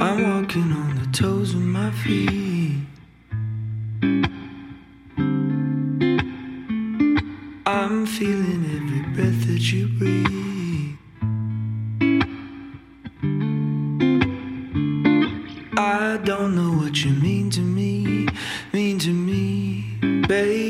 I'm walking on the toes of my feet. I'm feeling every breath that you breathe. I don't know what you mean to me, mean to me, baby.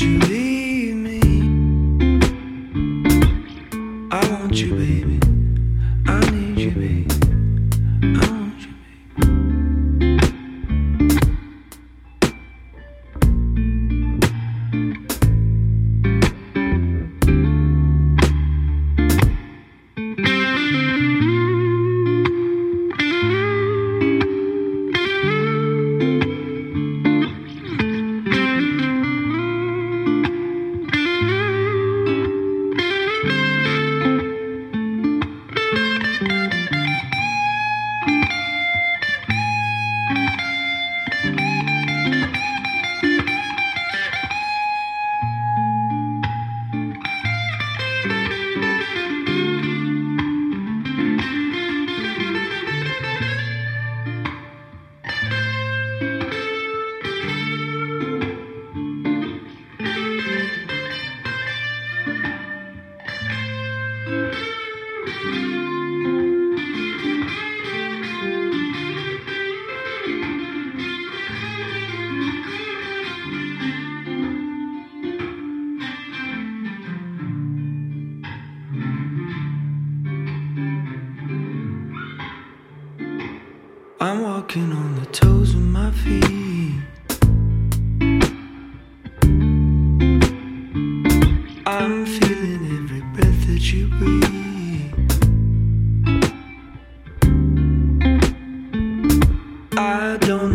You leave me? I want you, baby. I need you, baby. I'm walking on the toes of my feet. I'm feeling every breath that you breathe. I don't